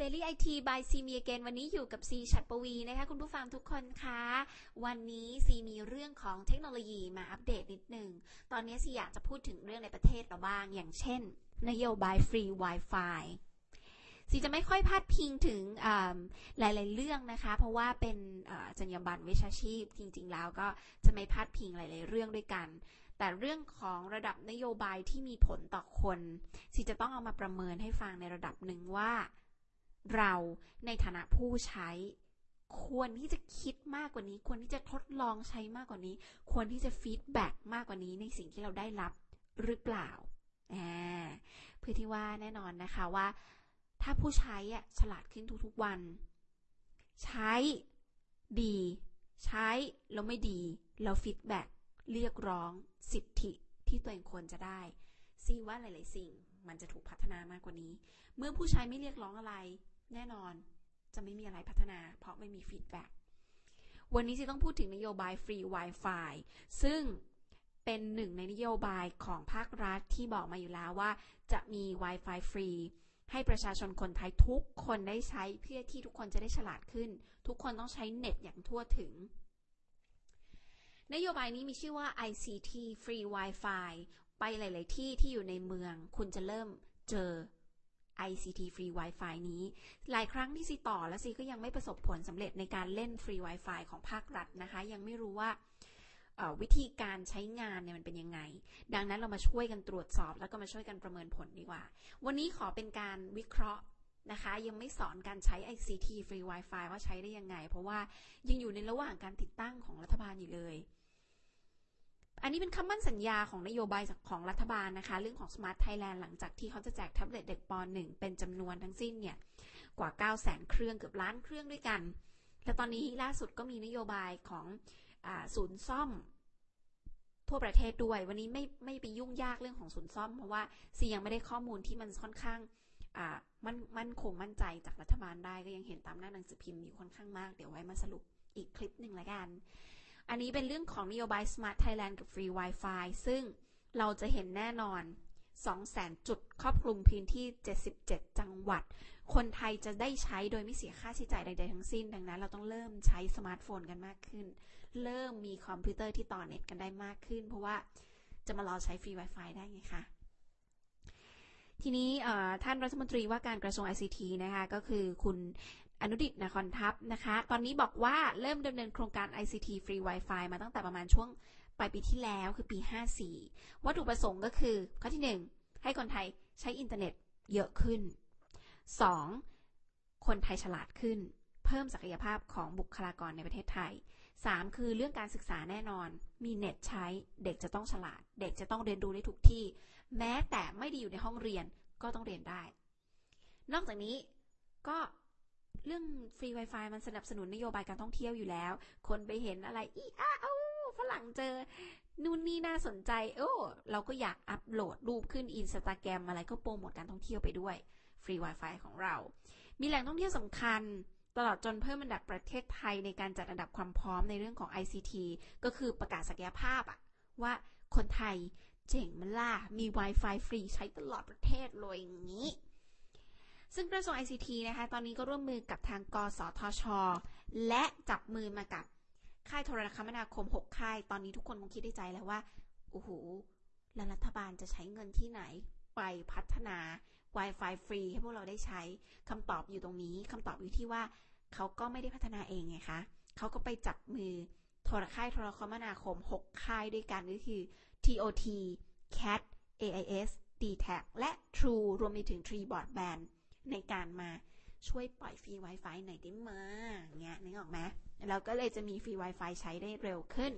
Daily IT by C มี again วันนี้อยู่กับ C ชัดปวีนะคะคุณผู้ฟังทุกคนคะ วันนี้ C มีเรื่องของเทคโนโลยีมาอัปเดตนิดหนึ่ง ตอนนี้ C อยากจะพูดถึงเรื่องในประเทศเราบ้าง อย่างเช่น นโยบายฟรี Wi-Fi ซีจะไม่ค่อยพาดพิงถึงหลาย ๆ เรื่องนะคะ เพราะว่าเป็นจรรยาบรรณวิชาชีพ จริง ๆ แล้วก็จะไม่พาดพิงหลาย ๆ เรื่องด้วยกัน แต่เรื่องของระดับนโยบายที่มีผลต่อคนซีจะต้องเอามาประเมินให้ฟังในระดับหนึ่งว่า เราในฐานะผู้ใช้ ควรที่จะคิดมากกว่านี้ ควรที่จะทดลองใช้มากกว่านี้ ควรที่จะ feedback มากกว่านี้ในสิ่งที่เราได้รับหรือเปล่าเพื่อที่ว่าแน่นอนนะคะว่า ถ้าผู้ใช้อะฉลาดขึ้นทุกๆวัน ใช้ดี ใช้แล้วไม่ดีแล้ว feedbackเรียกร้องสิทธิที่ตัวเองควรจะได้ซีว่าหลาย ๆ สิ่งมันจะถูกพัฒนามากกว่านี้ เมื่อผู้ใช้ไม่เรียกร้องอะไร แน่นอนจะไม่มีอะไรพัฒนา เพราะไม่มี feedback วันนี้จะต้องพูดถึงนโยบายฟรี Wi-Fi ซึ่งเป็นหนึ่งในนโยบายของภาครัฐที่บอกมาอยู่แล้วว่า จะมี Wi-Fi ฟรี ให้ประชาชนคนไทยทุกคนได้ใช้เพื่อที่ทุกคนจะได้ฉลาดขึ้น ทุกคนต้องใช้เน็ตอย่างทั่วถึง นโยบายนี้มีชื่อว่า ICT Free Wi-Fi ไปหลาย ๆ ที่ที่อยู่ในเมือง คุณจะเริ่มเจอ ICT Free Wi-Fi นี้ หลายครั้งที่ซีต่อและซีก็ยังไม่ประสบผลสำเร็จในการเล่น Free Wi-Fi ของภาครัฐนะคะ ยังไม่รู้ว่าวิธีการใช้งานเนี่ยมันเป็นยังไง ดังนั้นเรามาช่วยกันตรวจสอบ แล้วก็มาช่วยกันประเมินผลดีกว่า วันนี้ขอเป็นการวิเคราะห์นะคะ ยังไม่สอนการใช้ ICT Free Wi-Fi ว่าใช้ได้ยังไง เพราะว่ายังอยู่ในระหว่างการติดตั้งของรัฐบาลอยู่เลย อันนี้เป็นคำมั่นสัญญาของนโยบายของรัฐบาลนะคะ เรื่องของ Smart Thailand หลังจากที่เขาจะแจกแท็บเล็ตเด็กป .1 เป็นจำนวนทั้งสิ้นเนี่ยกว่า 9 0 0 0 0เครื่องเกือบล้านเครื่องด้วยกัน และตอนนี้ล่าสุดก็มีนโยบายของอศูนย์ซ่อมทั่วประเทศด้วย วันนี้ไม่ไม่ไปยุ่งยากเรื่องของศูนย์ซ่อม เพราะว่าซียังไม่ได้ข้อมูลที่มันค่อนข้างมันมั่นคงมั่นใจจากรัฐบาลได้ก็ยังเห็นตามหน้าหนังสือพิมพ์อยู่ค่อนข้างมาก เดี๋ยวไว้มาสรุปอีกคลิปหนึ่งละกัน อันนี้เป็นเรื่องของนโยบาย Smart Thailand กับ Free Wi-Fi ซึ่งเราจะเห็นแน่นอน 200,000 จุดครอบคลุมพื้นที่ 77 จังหวัด คนไทยจะได้ใช้โดยไม่เสียค่าใช้จ่ายใด ๆ ทั้งสิ้น ดังนั้นเราต้องเริ่มใช้สมาร์ทโฟนกันมากขึ้น เริ่มมีคอมพิวเตอร์ที่ต่อเน็ตกันได้มากขึ้น เพราะว่าจะมารอใช้ฟรี Wi-Fi ได้ไงคะทีนี้ท่านรัฐมนตรีว่าการกระทรวง ICT นะคะก็คือคุณ อนุดิตนครทัพนะคะ ตอนนี้บอกว่าเริ่มดำเนินโครงการ ICT Free Wi-Fi มาตั้งแต่ประมาณช่วงปลายปีที่แล้วคือปี 54 วัตถุประสงค์ก็คือ ข้อที่ 1 ให้คนไทยใช้อินเทอร์เน็ตเยอะขึ้น 2. คนไทยฉลาดขึ้น เพิ่มศักยภาพของบุคลากรในประเทศไทย 3. คือเรื่องการศึกษาแน่นอน มีเน็ตใช้ เด็กจะต้องฉลาด เด็กจะต้องเรียนรู้ได้ทุกที่ แม้แต่ไม่ได้อยู่ในห้องเรียนก็ต้องเรียนได้ นอกจากนี้ก็ เรื่องฟรี Wi-Fi มันสนับสนุนนโยบายการท่องเที่ยวอยู่แล้ว คนไปเห็นอะไรอีอ้าเอ้ฝรั่งเจอ นู่นนี่น่าสนใจ โอ้เราก็อยากอัปโหลดรูปขึ้นอินสตาแกรมอะไรก็โปรโมทการท่องเที่ยวไปด้วยฟรี Wi-Fi ของเรา มีแหล่งท่องเที่ยวสำคัญตลอดจนเพิ่มอันดับประเทศไทยในการจัดอันดับความพร้อมในเรื่องของ ICT ก็คือประกาศศักยภาพอะว่าคนไทยเจ๋งมันล่ะมี Wi-Fi ฟรีใช้ตลอดประเทศเลยอย่างนี้ ซึ่งกระทรวง ICT นะคะ ตอนนี้ก็ร่วมมือกับทางกสทช และจับมือมากับค่ายโทรคมนาคม 6 ค่าย ตอนนี้ทุกคนคงคิดได้ใจแล้วว่า โอ้โห แล้วรัฐบาลจะใช้เงินที่ไหน ไปพัฒนา Wi-Fi ฟรีให้พวกเราได้ใช้ คำตอบอยู่ตรงนี้ คำตอบอยู่ที่ว่าเขาก็ไม่ได้พัฒนาเองไงคะ เขาก็ไปจับมือโทรค่ายโทรคมนาคม 6 ค่ายด้วยกันก็คือ TOT CAT AIS d t a c และ True รวมไปถึง Tree Broadband ในการมาช่วยปล่อยฟรี Wi-Fi หน่อยได้ไหมเงี้ยนึกออกไหมเราก็เลยจะมีฟรี Wi-Fi ใช้ได้เร็วขึ้น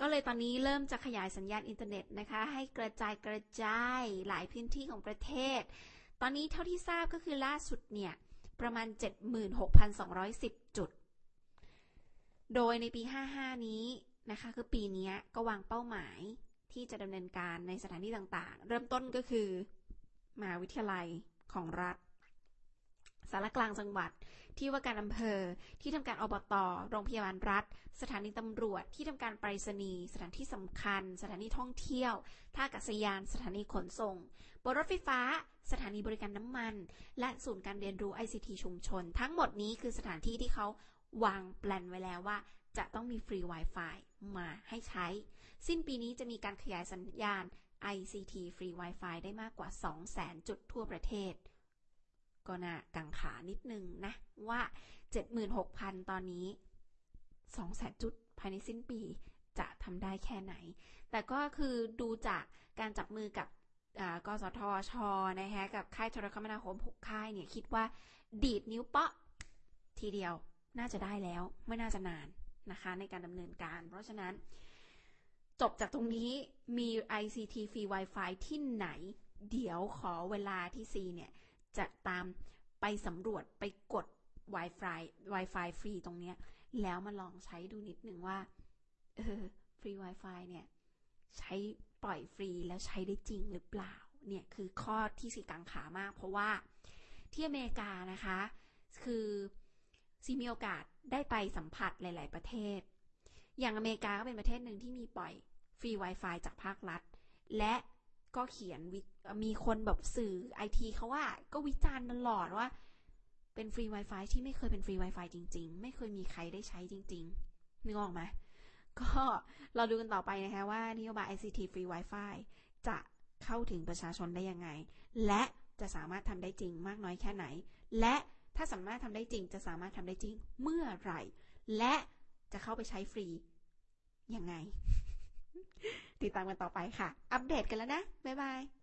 ก็เลยตอนนี้เริ่มจะขยายสัญญาณอินเทอร์เน็ตนะคะ ให้กระจายกระจายหลายพื้นที่ของประเทศ ตอนนี้เท่าที่ทราบก็คือล่าสุดเนี่ย ประมาณ 76,210 จุด โดยในปี 55 นี้นะคะ คือปีนี้ก็วางเป้าหมายที่จะดำเนินการในสถานที่ต่างๆ เริ่มต้นก็คือมหาวิทยาลัย ของรัฐสารกลางจังหวัด ที่ว่าการอำเภอ ที่ทำการอบต โรงพยาบาลรัฐ สถานีตำรวจ ที่ทำการไปรษณีย์ สถานที่สำคัญ สถานีท่องเที่ยว ท่าอากาศยาน สถานีขนส่ง บนรถไฟฟ้า สถานีบริการน้ำมัน และศูนย์การเรียนรู้ ICT ชุมชน ทั้งหมดนี้คือสถานที่ที่เขาวางแปลนไว้แล้วว่า จะต้องมีฟรี Wi-Fi มาให้ใช้ สิ้นปีนี้จะมีการขยายสัญญาณ ICT ฟรี Wi-Fi ได้มากกว่า 200,000 จุดทั่วประเทศ ก็น่ากังขานิดนึงนะ ว่า 76,000 ตอนนี้ 200,000 จุดภายในสิ้นปีจะทำได้แค่ไหน แต่ก็คือดูจากการจับมือกับกสทช นะคะกับค่ายโทรคมนาคม 6 ค่ายเนี่ย คิดว่าดีดนิ้วเปาะทีเดียวน่าจะได้แล้ว ไม่น่าจะนานนะคะ ในการดำเนินการ เพราะฉะนั้น จบจากตรงนี้มี ICT ฟรี Wi-Fi ที่ไหน เดี๋ยวขอเวลาที่ซีเนี่ย จะตามไปสำรวจไปกด Wi-Fi Wi-Fi ฟรีตรงเนี้ย แล้วมาลองใช้ดูนิดนึงว่า เออ ฟรี Wi-Fi เนี่ย ใช้ปล่อยฟรีแล้วใช้ได้จริงหรือเปล่า เนี่ยคือข้อที่สีกังขามาก เพราะว่าที่อเมริกานะคะ คือซีมีโอกาสได้ไปสัมผัสหลาย ๆ ประเทศ อย่างอเมริกาก็เป็นประเทศหนึ่งที่มีปล่อย ฟรี Wi-Fi จากภาครัฐ และก็เขียนมีคนแบบสื่อไอทีเขาว่าก็วิจารณ์ตลอดว่า เป็นฟรี Wi-Fi ที่ไม่เคยเป็นฟรี Wi-Fi จริง ๆ ไม่เคยมีใครได้ใช้จริง ๆ นึกออกไหมก็เราดูกันต่อไปนะคะว่านโยบาย ICT ฟรี Wi-Fi จะเข้าถึงประชาชนได้ยังไง และจะสามารถทำได้จริงมากน้อยแค่ไหน และถ้าสามารถทำได้จริง จะสามารถทำได้จริงเมื่อไหร่ และจะเข้าไปใช้ฟรียังไง ติดตามกันต่อไปค่ะ อัปเดตกันแล้วนะ บ๊ายบาย